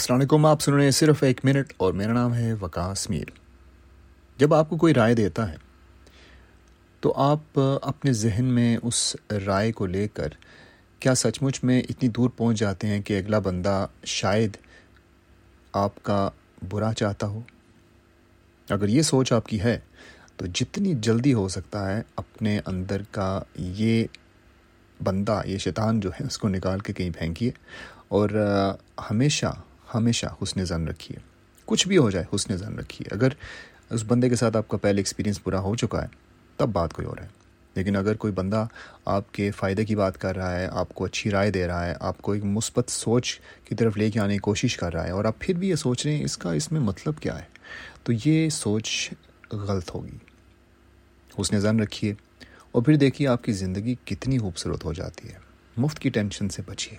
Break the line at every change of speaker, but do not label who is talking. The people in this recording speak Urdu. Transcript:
السلام علیکم، آپ سن رہے ہیں صرف ایک منٹ اور میرا نام ہے وکاس میر۔ جب آپ کو کوئی رائے دیتا ہے، تو آپ اپنے ذہن میں اس رائے کو لے کر کیا سچ مچ میں اتنی دور پہنچ جاتے ہیں کہ اگلا بندہ شاید آپ کا برا چاہتا ہو؟ اگر یہ سوچ آپ کی ہے، تو جتنی جلدی ہو سکتا ہے اپنے اندر کا یہ بندہ، یہ شیطان جو ہے، اس کو نکال کے کہیں پھینکیے اور ہمیشہ ہمیشہ حسن زن رکھیے۔ کچھ بھی ہو جائے، حسن زن رکھیے۔ اگر اس بندے کے ساتھ آپ کا پہلے ایکسپیرینس برا ہو چکا ہے، تب بات کوئی اور ہے۔ لیکن اگر کوئی بندہ آپ کے فائدے کی بات کر رہا ہے، آپ کو اچھی رائے دے رہا ہے، آپ کو ایک مثبت سوچ کی طرف لے کے آنے کی کوشش کر رہا ہے اور آپ پھر بھی یہ سوچ رہے ہیں، اس کا اس میں مطلب کیا ہے؟ تو یہ سوچ غلط ہوگی۔ حسن زن رکھیے اور پھر دیکھیے آپ کی زندگی کتنی خوبصورت ہو جاتی ہے۔ مفت کی ٹینشن سے بچیے۔